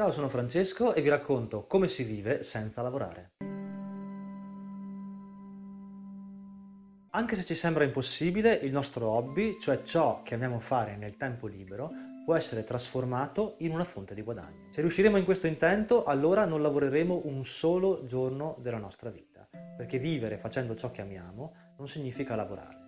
Ciao, sono Francesco e vi racconto come si vive senza lavorare. Anche se ci sembra impossibile, il nostro hobby, cioè ciò che amiamo fare nel tempo libero, può essere trasformato in una fonte di guadagno. Se riusciremo in questo intento, allora non lavoreremo un solo giorno della nostra vita, perché vivere facendo ciò che amiamo non significa lavorare.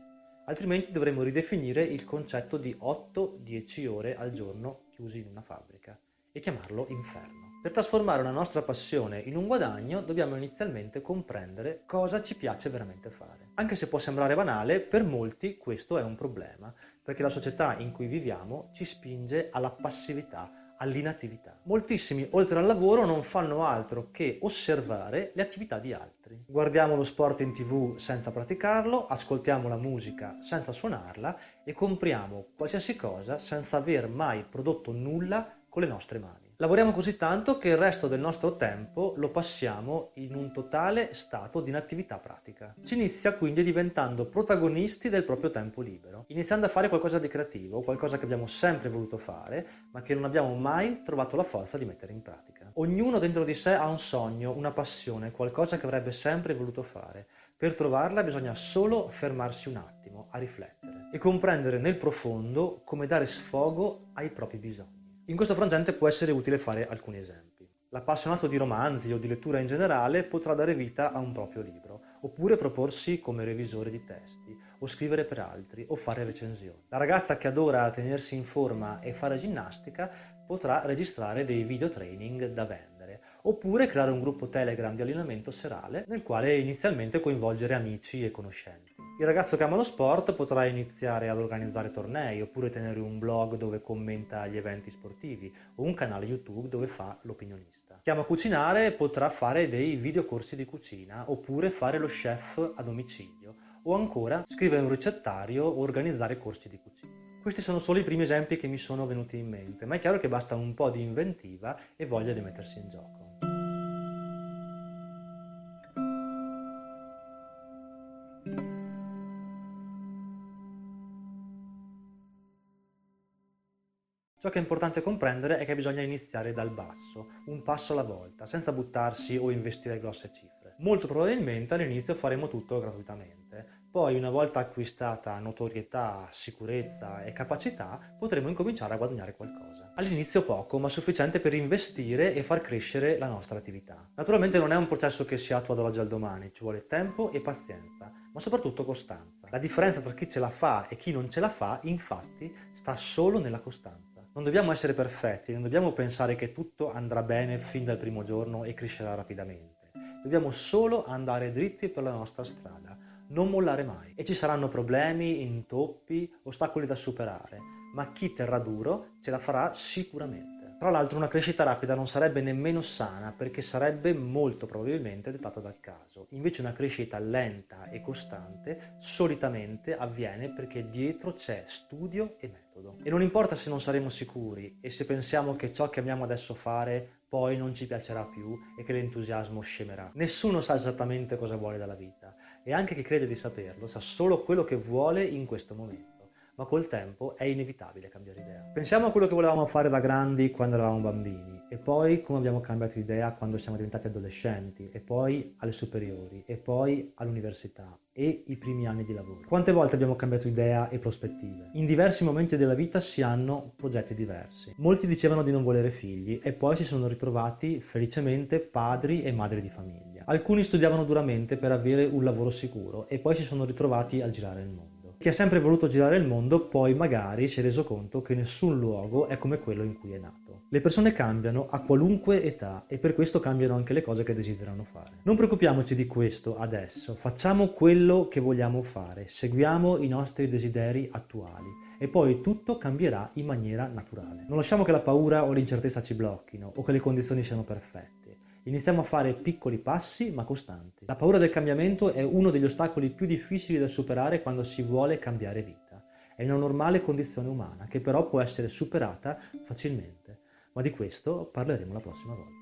Altrimenti dovremmo ridefinire il concetto di 8-10 ore al giorno chiusi in una fabbrica e chiamarlo inferno. Per trasformare una nostra passione in un guadagno dobbiamo inizialmente comprendere cosa ci piace veramente fare. Anche se può sembrare banale, per molti questo è un problema, perché la società in cui viviamo ci spinge alla passività, all'inattività. Moltissimi, oltre al lavoro, non fanno altro che osservare le attività di altri. Guardiamo lo sport in tv senza praticarlo, ascoltiamo la musica senza suonarla e compriamo qualsiasi cosa senza aver mai prodotto nulla con le nostre mani. Lavoriamo così tanto che il resto del nostro tempo lo passiamo in un totale stato di inattività pratica. Si inizia quindi diventando protagonisti del proprio tempo libero, iniziando a fare qualcosa di creativo, qualcosa che abbiamo sempre voluto fare, ma che non abbiamo mai trovato la forza di mettere in pratica. Ognuno dentro di sé ha un sogno, una passione, qualcosa che avrebbe sempre voluto fare. Per trovarla bisogna solo fermarsi un attimo a riflettere e comprendere nel profondo come dare sfogo ai propri bisogni. In questo frangente può essere utile fare alcuni esempi. L'appassionato di romanzi o di lettura in generale potrà dare vita a un proprio libro, oppure proporsi come revisore di testi, o scrivere per altri, o fare recensioni. La ragazza che adora tenersi in forma e fare ginnastica potrà registrare dei video training da vendere, oppure creare un gruppo Telegram di allenamento serale nel quale inizialmente coinvolgere amici e conoscenti. Il ragazzo che ama lo sport potrà iniziare ad organizzare tornei oppure tenere un blog dove commenta gli eventi sportivi o un canale YouTube dove fa l'opinionista. Chi ama cucinare potrà fare dei videocorsi di cucina oppure fare lo chef a domicilio o ancora scrivere un ricettario o organizzare corsi di cucina. Questi sono solo i primi esempi che mi sono venuti in mente, ma è chiaro che basta un po' di inventiva e voglia di mettersi in gioco. Ciò che è importante comprendere è che bisogna iniziare dal basso, un passo alla volta, senza buttarsi o investire grosse cifre. Molto probabilmente all'inizio faremo tutto gratuitamente, poi una volta acquistata notorietà, sicurezza e capacità potremo incominciare a guadagnare qualcosa. All'inizio poco, ma sufficiente per investire e far crescere la nostra attività. Naturalmente non è un processo che si attua dall'oggi al domani, ci vuole tempo e pazienza, ma soprattutto costanza. La differenza tra chi ce la fa e chi non ce la fa, infatti, sta solo nella costanza. Non dobbiamo essere perfetti, non dobbiamo pensare che tutto andrà bene fin dal primo giorno e crescerà rapidamente. Dobbiamo solo andare dritti per la nostra strada, non mollare mai. E ci saranno problemi, intoppi, ostacoli da superare, ma chi terrà duro ce la farà sicuramente. Tra l'altro una crescita rapida non sarebbe nemmeno sana perché sarebbe molto probabilmente dettata dal caso. Invece una crescita lenta e costante solitamente avviene perché dietro c'è studio e metodo. E non importa se non saremo sicuri e se pensiamo che ciò che amiamo adesso fare poi non ci piacerà più e che l'entusiasmo scemerà. Nessuno sa esattamente cosa vuole dalla vita e anche chi crede di saperlo sa solo quello che vuole in questo momento ma col tempo è inevitabile cambiare idea. Pensiamo a quello che volevamo fare da grandi quando eravamo bambini e poi come abbiamo cambiato idea quando siamo diventati adolescenti e poi alle superiori e poi all'università e i primi anni di lavoro. Quante volte abbiamo cambiato idea e prospettive? In diversi momenti della vita si hanno progetti diversi. Molti dicevano di non volere figli e poi si sono ritrovati felicemente padri e madri di famiglia. Alcuni studiavano duramente per avere un lavoro sicuro e poi si sono ritrovati a girare il mondo. Chi ha sempre voluto girare il mondo poi magari si è reso conto che nessun luogo è come quello in cui è nato. Le persone cambiano a qualunque età e per questo cambiano anche le cose che desiderano fare. Non preoccupiamoci di questo adesso, facciamo quello che vogliamo fare, seguiamo i nostri desideri attuali e poi tutto cambierà in maniera naturale. Non lasciamo che la paura o l'incertezza ci blocchino o che le condizioni siano perfette. Iniziamo a fare piccoli passi ma costanti. La paura del cambiamento è uno degli ostacoli più difficili da superare quando si vuole cambiare vita. È una normale condizione umana che però può essere superata facilmente. Ma di questo parleremo la prossima volta.